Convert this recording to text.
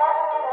Thank you.